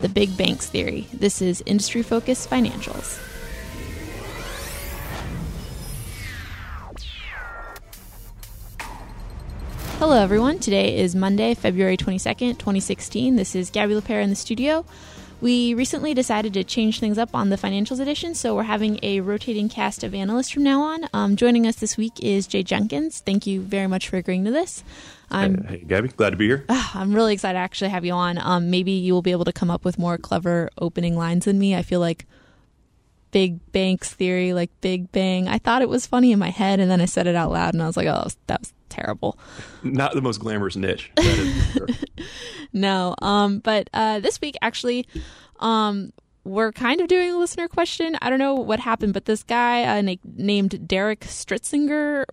the big banks theory. This is Industry Focused Financials. Hello, everyone. Today is Monday, February 22nd, 2016. This is Gabby Lapera in the studio. We recently decided to change things up on the financials edition, so we're having a rotating cast of analysts from now on. Um, joining us this week is Jay Jenkins. Thank you very much for agreeing to this. I'm, hey, hey, Gabby, glad to be here. Uh, I'm really excited to actually have you on. Um, maybe you will be able to come up with more clever opening lines than me. I feel like Big Banks theory, like Big Bang. I thought it was funny in my head, and then I said it out loud, and I was like, oh, that was terrible. Not the most glamorous niche. Sure. no, um, but uh, this week actually, um, we're kind of doing a listener question. I don't know what happened, but this guy uh, na- named Derek Stritzinger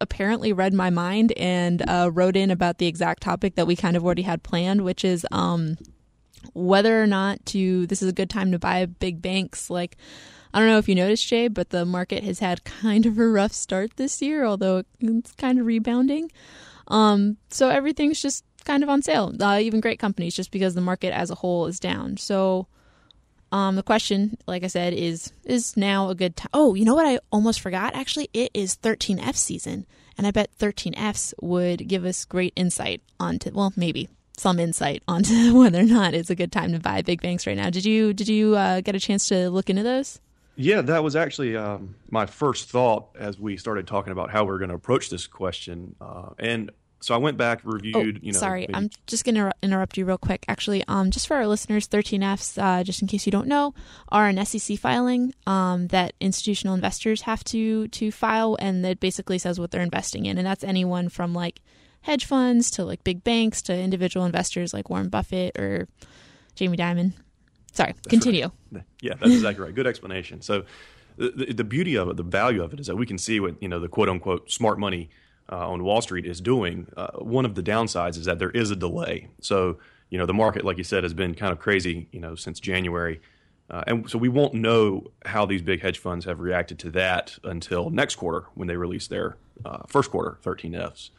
apparently read my mind and uh, wrote in about the exact topic that we kind of already had planned, which is um, whether or not to. This is a good time to buy big banks like I don't know if you noticed, Jay, but the market has had kind of a rough start this year, although it's kind of rebounding. Um, so everything's just kind of on sale, uh, even great companies, just because the market as a whole is down. So um, the question, like I said, is is now a good time? Oh, you know what? I almost forgot. Actually, it is 13F season, and I bet 13Fs would give us great insight onto. Well, maybe some insight onto whether or not it's a good time to buy big banks right now. Did you did you uh, get a chance to look into those? Yeah, that was actually um, my first thought as we started talking about how we are going to approach this question. Uh, and so I went back, reviewed. Oh, you know, sorry, maybe... I'm just going to interrupt you real quick. Actually, um, just for our listeners, 13Fs, uh, just in case you don't know, are an SEC filing um, that institutional investors have to to file, and that basically says what they're investing in, and that's anyone from like hedge funds to like big banks to individual investors like Warren Buffett or Jamie Dimon. Sorry, that's continue. Right. Yeah, that's exactly right. Good explanation. So, the, the, beauty of it, the value of it, is that we can see what you know the quote unquote smart money uh, on Wall Street is doing. Uh, one of the downsides is that there is a delay. So, you know, the market, like you said, has been kind of crazy, you know, since January. Uh, and so we won't know how these big hedge funds have reacted to that until next quarter when they release their uh, first quarter 13Fs.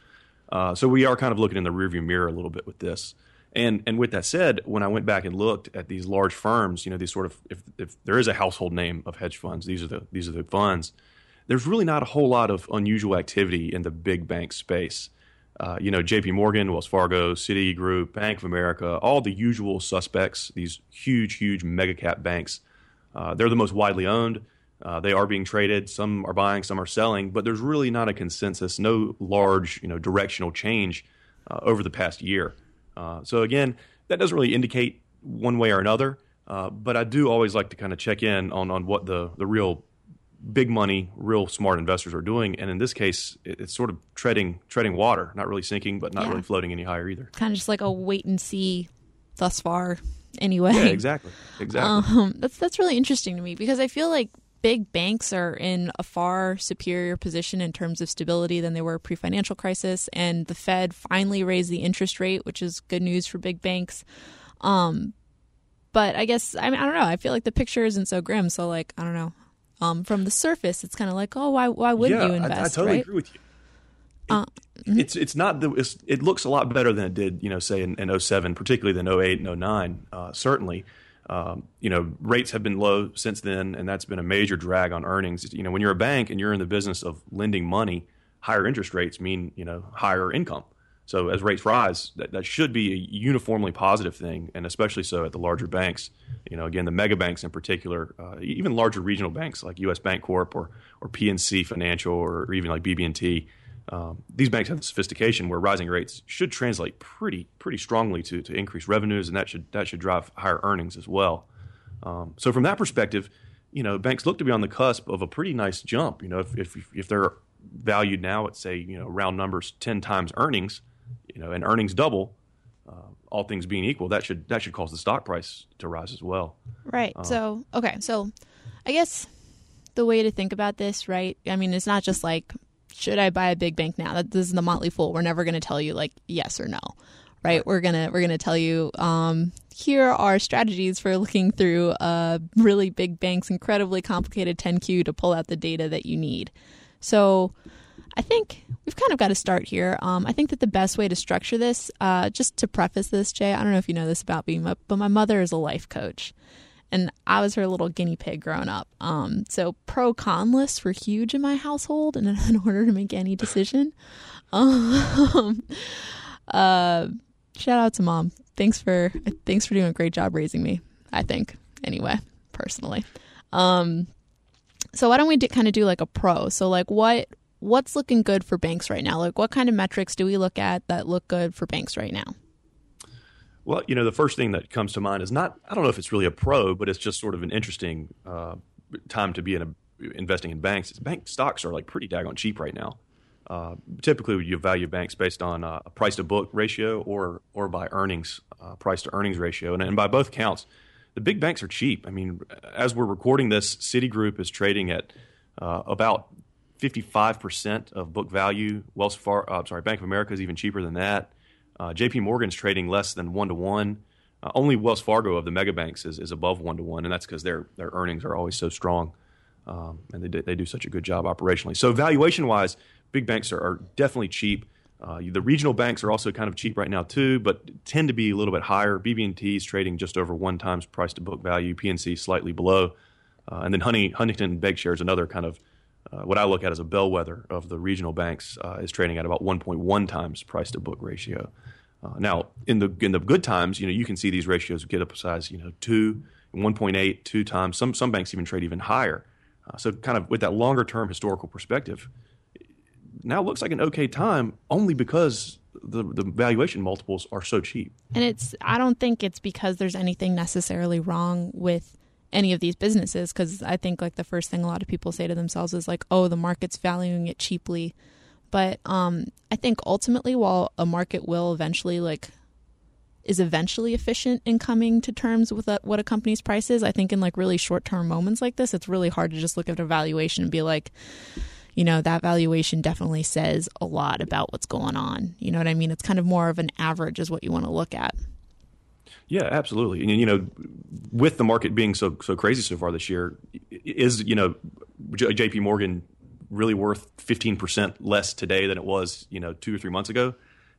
Uh, so we are kind of looking in the rearview mirror a little bit with this. And and with that said, when I went back and looked at these large firms, you know, these sort of if, if there is a household name of hedge funds, these are the these are the funds. There's really not a whole lot of unusual activity in the big bank space. Uh, you know, J.P. Morgan, Wells Fargo, Citigroup, Bank of America, all the usual suspects. These huge, huge mega cap banks. Uh, they're the most widely owned. Uh, they are being traded. Some are buying, some are selling, but there's really not a consensus, no large, you know, directional change uh, over the past year. Uh, so again, that doesn't really indicate one way or another, uh, but I do always like to kind of check in on on what the the real big money, real smart investors are doing. And in this case, it's sort of treading treading water, not really sinking, but not yeah. really floating any higher either. Kind of just like a wait and see thus far. Anyway, yeah, exactly, exactly. Um, that's that's really interesting to me because I feel like big banks are in a far superior position in terms of stability than they were pre financial crisis. And the Fed finally raised the interest rate, which is good news for big banks. Um, but I guess, I mean, I don't know. I feel like the picture isn't so grim. So, like, I don't know. Um, from the surface, it's kind of like, oh, why, why wouldn't yeah, you invest? I, I totally right? agree with you. It, uh, mm-hmm. It's it's not the it's, it looks a lot better than it did you know say in, in 07, particularly than 08 and 09, uh, certainly. Um, you know, rates have been low since then, and that's been a major drag on earnings. You know, when you're a bank and you're in the business of lending money, higher interest rates mean you know higher income. So as rates rise, that, that should be a uniformly positive thing, and especially so at the larger banks. You know, again, the mega banks in particular, uh, even larger regional banks like U.S. Bancorp or or PNC Financial or even like BB&T um, these banks have the sophistication where rising rates should translate pretty pretty strongly to, to increased revenues, and that should that should drive higher earnings as well. Um, so from that perspective, you know, banks look to be on the cusp of a pretty nice jump. You know, if if, if they're valued now at say you know round numbers ten times earnings, you know, and earnings double, uh, all things being equal, that should that should cause the stock price to rise as well. Right. Um, so okay, so I guess the way to think about this, right? I mean, it's not just like should I buy a big bank now? That this is the Motley Fool. We're never going to tell you like yes or no, right? We're gonna we're gonna tell you um, here are strategies for looking through a really big bank's incredibly complicated 10Q to pull out the data that you need. So, I think we've kind of got to start here. Um, I think that the best way to structure this, uh, just to preface this, Jay, I don't know if you know this about me, but my mother is a life coach. And I was her little guinea pig growing up. Um, so pro con lists were huge in my household, and in order to make any decision, um, uh, shout out to mom. Thanks for thanks for doing a great job raising me. I think anyway, personally. Um, so why don't we kind of do like a pro? So like what what's looking good for banks right now? Like what kind of metrics do we look at that look good for banks right now? Well, you know, the first thing that comes to mind is not I don't know if it's really a pro, but it's just sort of an interesting uh, time to be in a, investing in banks. bank stocks are like pretty daggone cheap right now. Uh, typically, you value banks based on uh, a price to book ratio or or by earnings uh, price to earnings ratio, and, and by both counts, the big banks are cheap. I mean, as we're recording this, Citigroup is trading at uh, about 55% of book value. Wells Fargo, uh, sorry, Bank of America is even cheaper than that. Uh, J.P. Morgan's trading less than one to one. Uh, only Wells Fargo of the mega banks is, is above one to one, and that's because their their earnings are always so strong, um, and they do, they do such a good job operationally. So valuation wise, big banks are, are definitely cheap. Uh, the regional banks are also kind of cheap right now too, but tend to be a little bit higher. BB&T is trading just over one times price to book value. PNC slightly below, uh, and then Honey, Huntington Bancshares is another kind of uh, what I look at as a bellwether of the regional banks uh, is trading at about 1.1 times price to book ratio. Uh, now, in the in the good times, you know you can see these ratios get up size, you know, two, 1.8, two times. Some some banks even trade even higher. Uh, so, kind of with that longer term historical perspective now looks like an okay time only because the the valuation multiples are so cheap. And it's I don't think it's because there's anything necessarily wrong with any of these businesses because I think like the first thing a lot of people say to themselves is like, "Oh, the market's valuing it cheaply." But um, I think ultimately, while a market will eventually like is eventually efficient in coming to terms with what a company's price is, I think in like really short term moments like this, it's really hard to just look at a valuation and be like, you know, that valuation definitely says a lot about what's going on. You know what I mean? It's kind of more of an average, is what you want to look at. Yeah, absolutely. And you know, with the market being so so crazy so far this year, is you know, J.P. Morgan really worth fifteen percent less today than it was you know two or three months ago?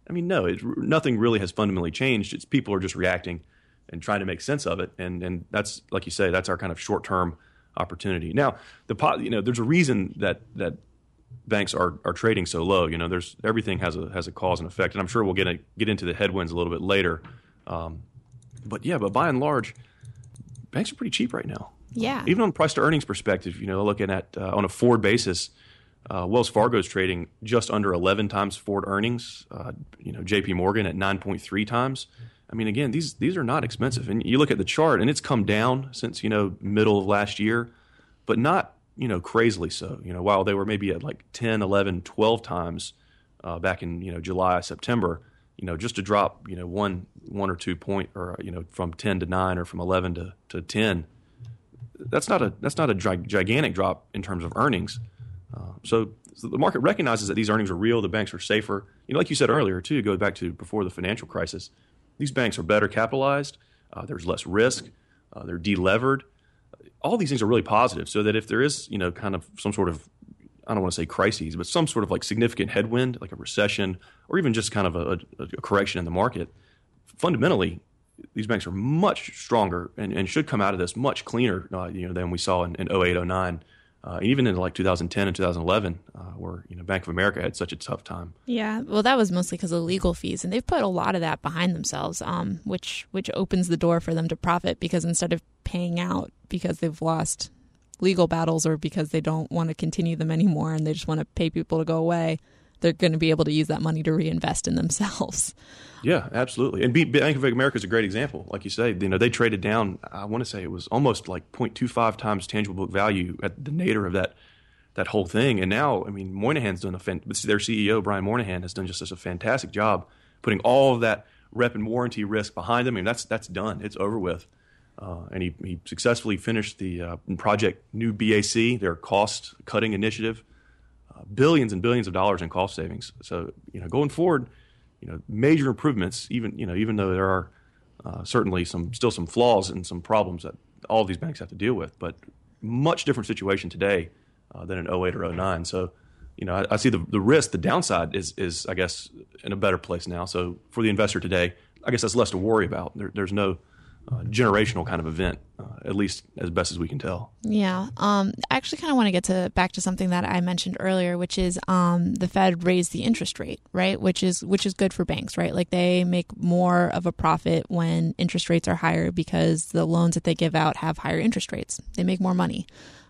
I mean, no, it, nothing really has fundamentally changed. It's people are just reacting and trying to make sense of it, and and that's like you say, that's our kind of short term opportunity. Now, the pot, you know, there's a reason that that banks are are trading so low. You know, there's everything has a has a cause and effect, and I'm sure we'll get a, get into the headwinds a little bit later. Um, but yeah, but by and large, banks are pretty cheap right now. Yeah. Even on price to earnings perspective, you know, looking at uh, on a forward basis, uh, Wells Fargo is trading just under 11 times forward earnings. Uh, you know, J.P. Morgan at 9.3 times. I mean, again, these these are not expensive, and you look at the chart, and it's come down since you know middle of last year, but not you know, crazily so. You know, while they were maybe at like 10, 11, 12 times uh, back in, you know, July, September, you know, just to drop, you know, one, one or two point or, you know, from 10 to 9 or from 11 to, to 10, that's not a, that's not a gigantic drop in terms of earnings. Uh, so, so, the market recognizes that these earnings are real. The banks are safer. You know, like you said earlier, too, go back to before the financial crisis, these banks are better capitalized. Uh, there's less risk. Uh, they're delevered all these things are really positive. So that if there is, you know, kind of some sort of I don't want to say crises, but some sort of like significant headwind, like a recession, or even just kind of a, a, a correction in the market, fundamentally, these banks are much stronger and, and should come out of this much cleaner, uh, you know, than we saw in, in 08, 09. Uh, even in like 2010 and 2011, uh, where you know Bank of America had such a tough time. Yeah, well, that was mostly because of legal fees, and they've put a lot of that behind themselves, um, which which opens the door for them to profit because instead of paying out because they've lost legal battles or because they don't want to continue them anymore and they just want to pay people to go away, they're going to be able to use that money to reinvest in themselves. Yeah, absolutely. And Bank of America is a great example. Like you say, you know, they traded down. I want to say it was almost like 0.25 times tangible book value at the nadir of that that whole thing. And now, I mean, Moynihan's done a fan, their CEO Brian Moynihan has done just such a fantastic job putting all of that rep and warranty risk behind them. I mean, that's that's done. It's over with. Uh, and he, he successfully finished the uh, project New BAC, their cost cutting initiative, uh, billions and billions of dollars in cost savings. So you know, going forward, you know, major improvements. Even you know, even though there are uh, certainly some still some flaws and some problems that all these banks have to deal with, but much different situation today uh, than in 08 or 09. So you know, I, I see the the risk, the downside is is I guess in a better place now. So for the investor today, I guess that's less to worry about. There, there's no uh, generational kind of event, uh, at least as best as we can tell. Yeah, um, I actually kind of want to get to back to something that I mentioned earlier, which is um, the Fed raised the interest rate, right? Which is which is good for banks, right? Like they make more of a profit when interest rates are higher because the loans that they give out have higher interest rates. They make more money.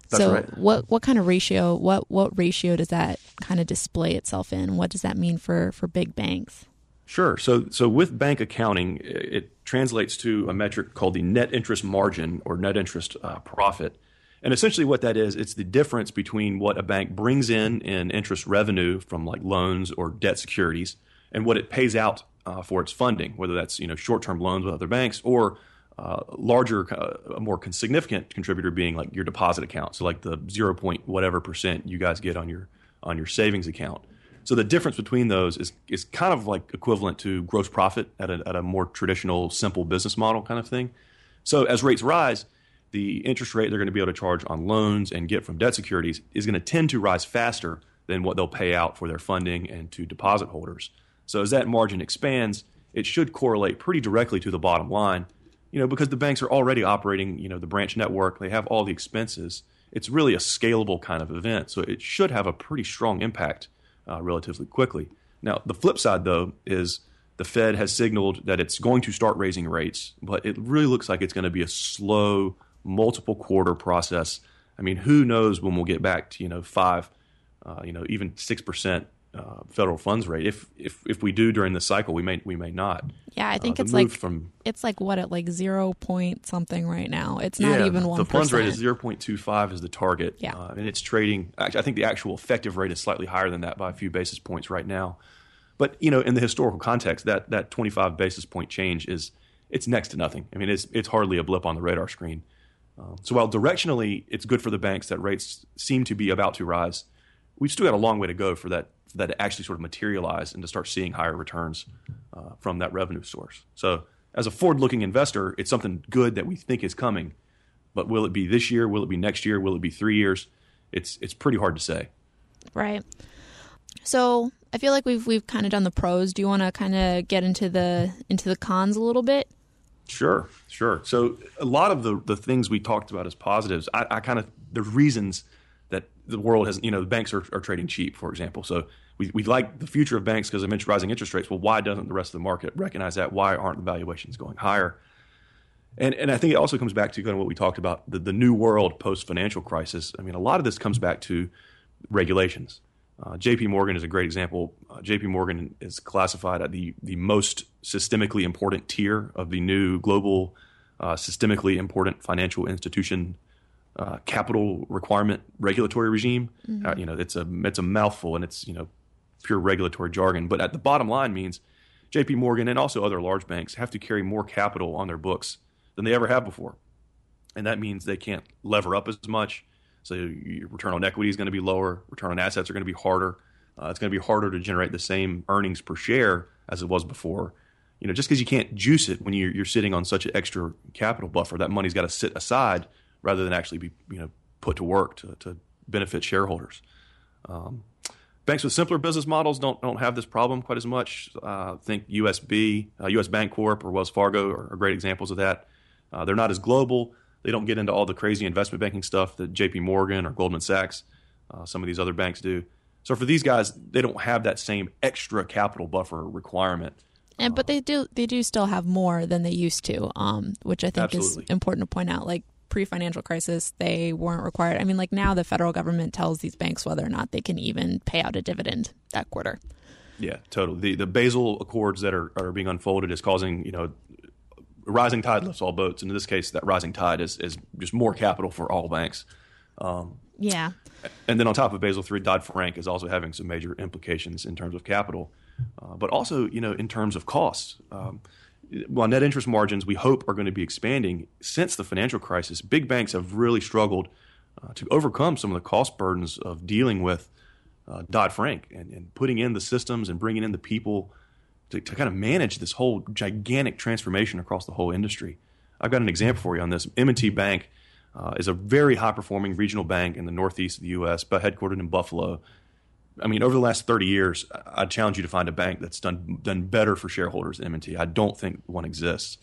That's so right. what what kind of ratio what what ratio does that kind of display itself in? What does that mean for for big banks? Sure. So, so with bank accounting, it translates to a metric called the net interest margin or net interest uh, profit. And essentially, what that is, it's the difference between what a bank brings in in interest revenue from like loans or debt securities and what it pays out uh, for its funding, whether that's you know short-term loans with other banks or uh, larger, uh, more significant contributor being like your deposit account. So like the zero point whatever percent you guys get on your on your savings account. So the difference between those is is kind of like equivalent to gross profit at a, at a more traditional, simple business model kind of thing. So as rates rise, the interest rate they're going to be able to charge on loans and get from debt securities is going to tend to rise faster than what they'll pay out for their funding and to deposit holders. So as that margin expands, it should correlate pretty directly to the bottom line, you know, because the banks are already operating, you know, the branch network, they have all the expenses. It's really a scalable kind of event, so it should have a pretty strong impact uh, relatively quickly. Now, the flip side, though, is the Fed has signaled that it's going to start raising rates, but it really looks like it's going to be a slow, multiple quarter process. I mean, who knows when we'll get back to you know five, uh, you know even six percent uh, federal funds rate. If if if we do during the cycle, we may we may not. Yeah, I think Uh, it's like from it's like what at like zero point something right now. It's not yeah, even one. the funds rate is zero point two five is the target. Yeah. uh, and it's trading. Actually, I think the actual effective rate is slightly higher than that by a few basis points right now. But you know, in the historical context, that that twenty five basis point change is it's next to nothing. I mean, it's it's hardly a blip on the radar screen. Um, so while directionally it's good for the banks that rates seem to be about to rise, we've still got a long way to go for that that to actually sort of materialize and to start seeing higher returns uh, from that revenue source. So as a forward-looking investor, it's something good that we think is coming. But will it be this year? Will it be next year? Will it be three years? It's it's pretty hard to say. Right. So I feel like we've we've kind of done the pros. Do you want to kind of get into the into the cons a little bit? Sure, sure. So a lot of the the things we talked about as positives, I, I kind of the reasons the world has, you know, the banks are, are trading cheap, for example. So we, we like the future of banks because of rising interest rates. Well, why doesn't the rest of the market recognize that? Why aren't the valuations going higher? And and I think it also comes back to kind of what we talked about the, the new world post financial crisis. I mean, a lot of this comes back to regulations. Uh, J.P. Morgan is a great example. Uh, J.P. Morgan is classified at the the most systemically important tier of the new global uh, systemically important financial institution uh, capital requirement regulatory regime. Uh, you know, it's a it's a mouthful and it's you know pure regulatory jargon. But at the bottom line means J.P. Morgan and also other large banks have to carry more capital on their books than they ever have before, and that means they can't lever up as much. So your return on equity is going to be lower. Return on assets are going to be harder. Uh, it's going to be harder to generate the same earnings per share as it was before. You know, just because you can't juice it when you're, you're sitting on such an extra capital buffer, that money's got to sit aside rather than actually be you know put to work to, to benefit shareholders. Um, banks with simpler business models don't don't have this problem quite as much. Uh, think USB, uh, U.S. Bancorp, or Wells Fargo are, are great examples of that. Uh, they're not as global. They don't get into all the crazy investment banking stuff that J.P. Morgan or Goldman Sachs, uh, some of these other banks do. So for these guys, they don't have that same extra capital buffer requirement. And but they do they do still have more than they used to, um, which I think Absolutely. is important to point out. Like pre-financial crisis, they weren't required. I mean, like now the federal government tells these banks whether or not they can even pay out a dividend that quarter. Yeah, totally. The the Basel Accords that are, are being unfolded is causing you know rising tide lifts all boats, and in this case, that rising tide is is just more capital for all banks. Yeah, And then on top of Basel III, Dodd Frank is also having some major implications in terms of capital, uh, but also you know in terms of costs. Um, while net interest margins we hope are going to be expanding since the financial crisis, big banks have really struggled uh, to overcome some of the cost burdens of dealing with uh, Dodd Frank and, and putting in the systems and bringing in the people to, to kind of manage this whole gigantic transformation across the whole industry. I've got an example for you on this. M&T Bank uh, is a very high performing regional bank in the northeast of the U.S., but headquartered in Buffalo. I mean, over the last 30 years, I challenge you to find a bank that's done done better for shareholders than M&T. I don't think one exists.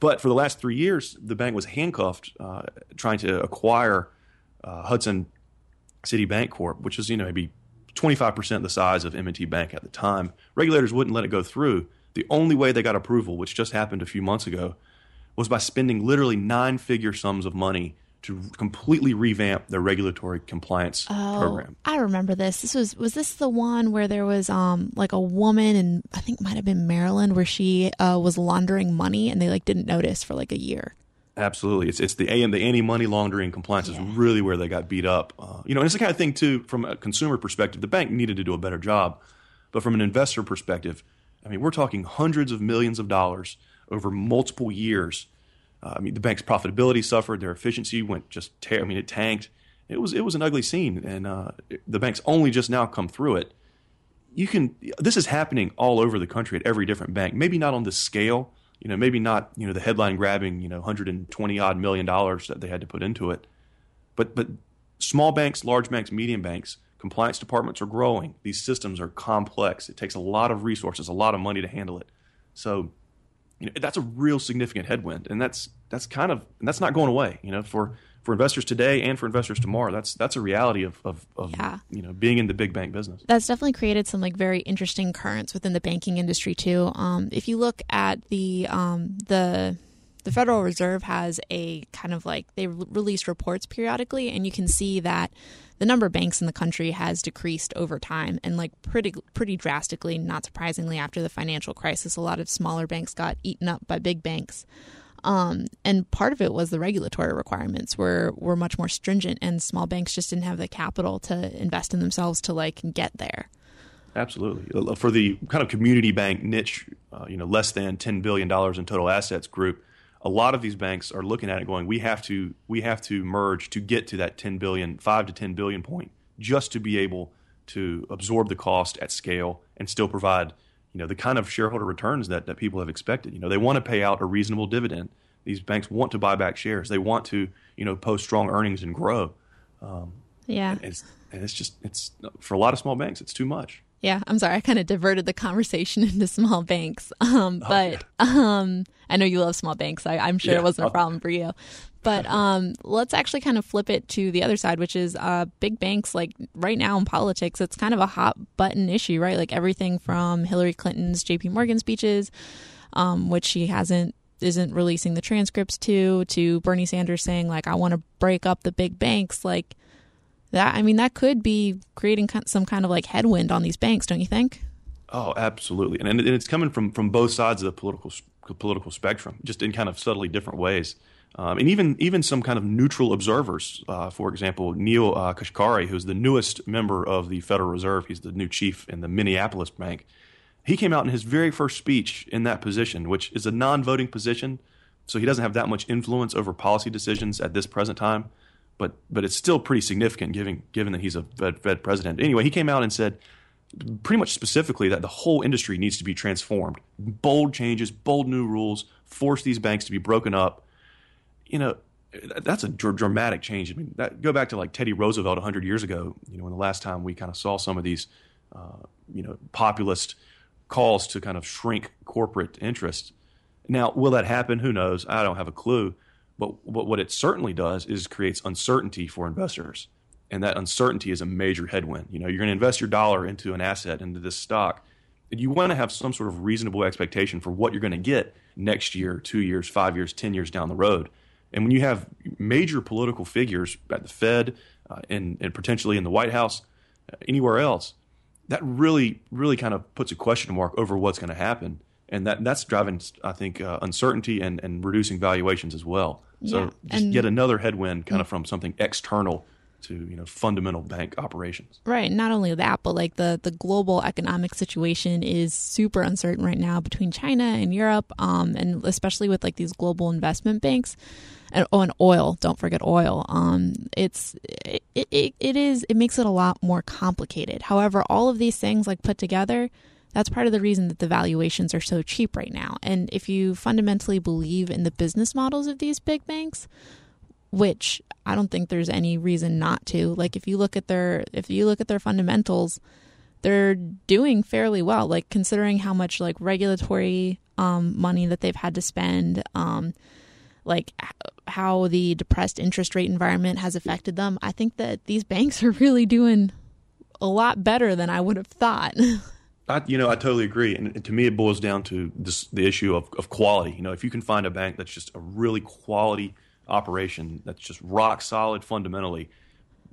But for the last three years, the bank was handcuffed uh, trying to acquire uh, Hudson City Bancorp, which is you know maybe 25% the size of M&T Bank at the time. Regulators wouldn't let it go through. The only way they got approval, which just happened a few months ago, was by spending literally nine-figure sums of money to completely revamp their regulatory compliance oh, program. I remember this. This was was this the one where there was um like a woman and I think it might have been Maryland where she uh, was laundering money and they like didn't notice for like a year. Absolutely, it's it's the AM the anti money laundering compliance yeah. is really where they got beat up. Uh, you know, and it's the kind of thing too from a consumer perspective. The bank needed to do a better job, but from an investor perspective, I mean, we're talking hundreds of millions of dollars over multiple years uh, I mean, the bank's profitability suffered. Their efficiency went just. Ter- I mean, it tanked. It was it was an ugly scene, and uh, the bank's only just now come through it. You can. This is happening all over the country at every different bank. Maybe not on this scale. You know, maybe not. You know, the headline grabbing. You know, 120 odd million dollars that they had to put into it. But but small banks, large banks, medium banks, compliance departments are growing. These systems are complex. It takes a lot of resources, a lot of money to handle it. So you know, that's a real significant headwind, and that's that's kind of that's not going away. You know, for for investors today and for investors tomorrow, that's that's a reality of of, of yeah. you know being in the big bank business. That's definitely created some like very interesting currents within the banking industry too. Um, if you look at the um, the the Federal Reserve has a kind of like they release reports periodically, and you can see that the number of banks in the country has decreased over time and like pretty pretty drastically not surprisingly after the financial crisis a lot of smaller banks got eaten up by big banks. Um, and part of it was the regulatory requirements were were much more stringent and small banks just didn't have the capital to invest in themselves to like get there. Absolutely. For the kind of community bank niche uh, you know less than 10 billion dollars in total assets group a lot of these banks are looking at it going, we have to we have to merge to get to that 10 billion, 5 to 10 billion point just to be able to absorb the cost at scale and still provide, you know, the kind of shareholder returns that, that people have expected. You know, they want to pay out a reasonable dividend. These banks want to buy back shares. They want to, you know, post strong earnings and grow. Um, yeah. And it's, and it's just, it's for a lot of small banks, it's too much. Yeah, I'm sorry. I kind of diverted the conversation into small banks. Um, oh, but um, I know you love small banks. I, am sure yeah, it wasn't a problem for you. But um, let's actually kind of flip it to the other side, which is uh, big banks. Like right now in politics, it's kind of a hot button issue, right? Like everything from Hillary Clinton's J.P. Morgan speeches, um, which she hasn't isn't releasing the transcripts to, to Bernie Sanders saying like I want to break up the big banks. Like that I mean that could be creating some kind of like headwind on these banks, don't you think? Oh, absolutely, and and it's coming from from both sides of the political political spectrum, just in kind of subtly different ways. Um, and even even some kind of neutral observers, uh, for example, Neil uh, Kashkari, who's the newest member of the Federal Reserve, he's the new chief in the Minneapolis Bank. He came out in his very first speech in that position, which is a non-voting position, so he doesn't have that much influence over policy decisions at this present time but but it's still pretty significant given given that he's a Fed, Fed president. Anyway, he came out and said pretty much specifically that the whole industry needs to be transformed. Bold changes, bold new rules, force these banks to be broken up. You know, that's a dr- dramatic change. I mean, that, go back to like Teddy Roosevelt 100 years ago. You know, when the last time we kind of saw some of these, uh, you know, populist calls to kind of shrink corporate interests. Now, will that happen? Who knows? I don't have a clue. But, but what it certainly does is creates uncertainty for investors. And that uncertainty is a major headwind. You know, you're going to invest your dollar into an asset, into this stock, and you want to have some sort of reasonable expectation for what you're going to get next year, two years, five years, 10 years down the road. And when you have major political figures at the Fed uh, and, and potentially in the White House, uh, anywhere else, that really, really kind of puts a question mark over what's going to happen and that that's driving, I think, uh, uncertainty and, and reducing valuations as well. So yeah. just and, yet another headwind, kind of from something external to you know fundamental bank operations. Right. Not only that, but like the the global economic situation is super uncertain right now between China and Europe, um, and especially with like these global investment banks. And, oh, and oil. Don't forget oil. Um, it's it, it, it is it makes it a lot more complicated. However, all of these things like put together that's part of the reason that the valuations are so cheap right now. And if you fundamentally believe in the business models of these big banks, which I don't think there's any reason not to. Like if you look at their if you look at their fundamentals, they're doing fairly well. Like considering how much like regulatory um, money that they've had to spend, um, like how the depressed interest rate environment has affected them. I think that these banks are really doing a lot better than I would have thought. I, you know, I totally agree. And, to me, it boils down to this, the issue of, of quality. You know, if you can find a bank that's just a really quality operation, that's just rock solid fundamentally,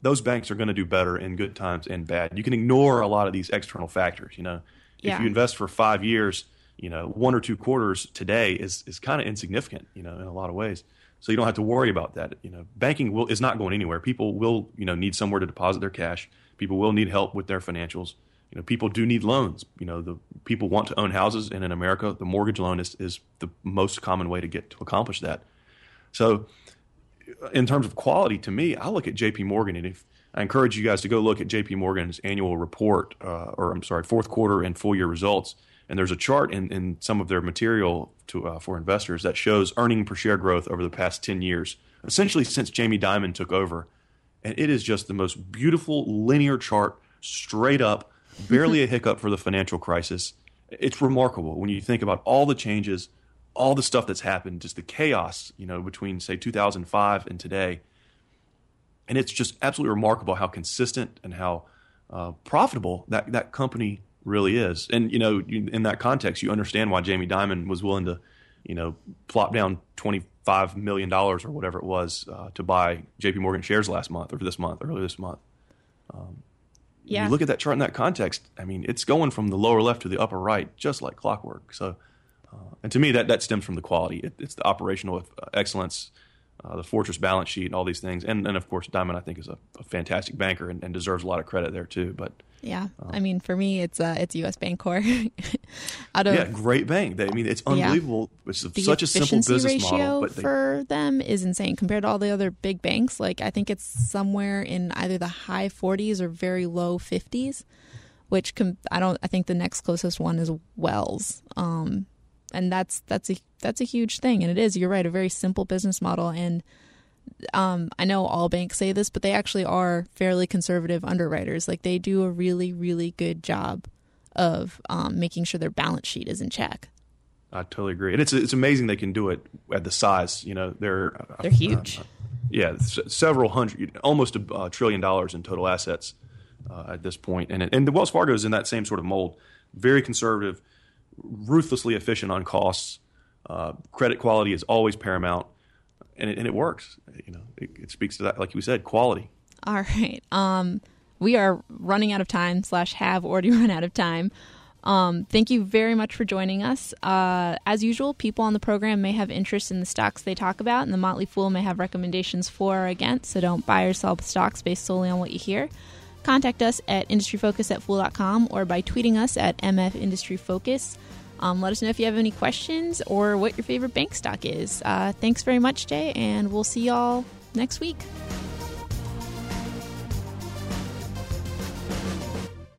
those banks are going to do better in good times and bad. You can ignore a lot of these external factors. You know, Yeah. if you invest for five years, you know, one or two quarters today is is kind of insignificant. You know, in a lot of ways. So you don't have to worry about that. You know, banking will, is not going anywhere. People will, you know, need somewhere to deposit their cash. People will need help with their financials. You know, people do need loans. You know, the people want to own houses, and in America, the mortgage loan is, is the most common way to get to accomplish that. So, in terms of quality, to me, I look at J.P. Morgan, and if I encourage you guys to go look at J.P. Morgan's annual report, uh, or I'm sorry, fourth quarter and full year results. And there's a chart in, in some of their material to, uh, for investors that shows earning per share growth over the past 10 years, essentially since Jamie Dimon took over. And it is just the most beautiful linear chart, straight up, barely a hiccup for the financial crisis. It's remarkable when you think about all the changes, all the stuff that's happened, just the chaos, you know, between say 2005 and today. And it's just absolutely remarkable how consistent and how uh, profitable that, that company really is. And, you know, in that context, you understand why Jamie Dimon was willing to, you know, plop down $25 million or whatever it was uh, to buy JP Morgan shares last month or this month, earlier this month. Um, Yeah. You look at that chart in that context, I mean, it's going from the lower left to the upper right, just like clockwork. So, uh, and to me, that, that stems from the quality. It, it's the operational uh, excellence, uh, the fortress balance sheet, and all these things. And, and of course, Dimon, I think, is a, a fantastic banker and, and deserves a lot of credit there too. But Yeah, I mean, for me, it's uh, it's U.S. Bancorp. Out of yeah, great bank. They, I mean, it's Yeah. unbelievable. It's the such a simple business ratio model, but they, for them is insane compared to all the other big banks. Like I think it's somewhere in either the high 40s or very low 50s, which com- I don't. I think the next closest one is Wells, um, and that's that's a that's a huge thing. And it is. You're right. A very simple business model and. Um, I know all banks say this, but they actually are fairly conservative underwriters. Like they do a really, really good job of um, making sure their balance sheet is in check. I totally agree. And it's it's amazing they can do it at the size. You know, they're uh, They're huge. yeah, several hundred, almost a uh, trillion dollars in total assets uh, at this point. And it, and the Wells Fargo is in that same sort of mold. Very conservative, ruthlessly efficient on costs. Uh, credit quality is always paramount, and it, and it works. You know, it, it speaks to that, like we said, quality. All right. Um, we are running out of time, slash, have already run out of time. Um, thank you very much for joining us. Uh, as usual, people on the program may have interest in the stocks they talk about, and the Motley Fool may have recommendations for or against, so don't buy or sell stocks based solely on what you hear. Contact us at industryfocus at fool.com or by tweeting us at mfindustryfocus. Um, let us know if you have any questions or what your favorite bank stock is. Uh, thanks very much, Jay, and we'll see y'all next week.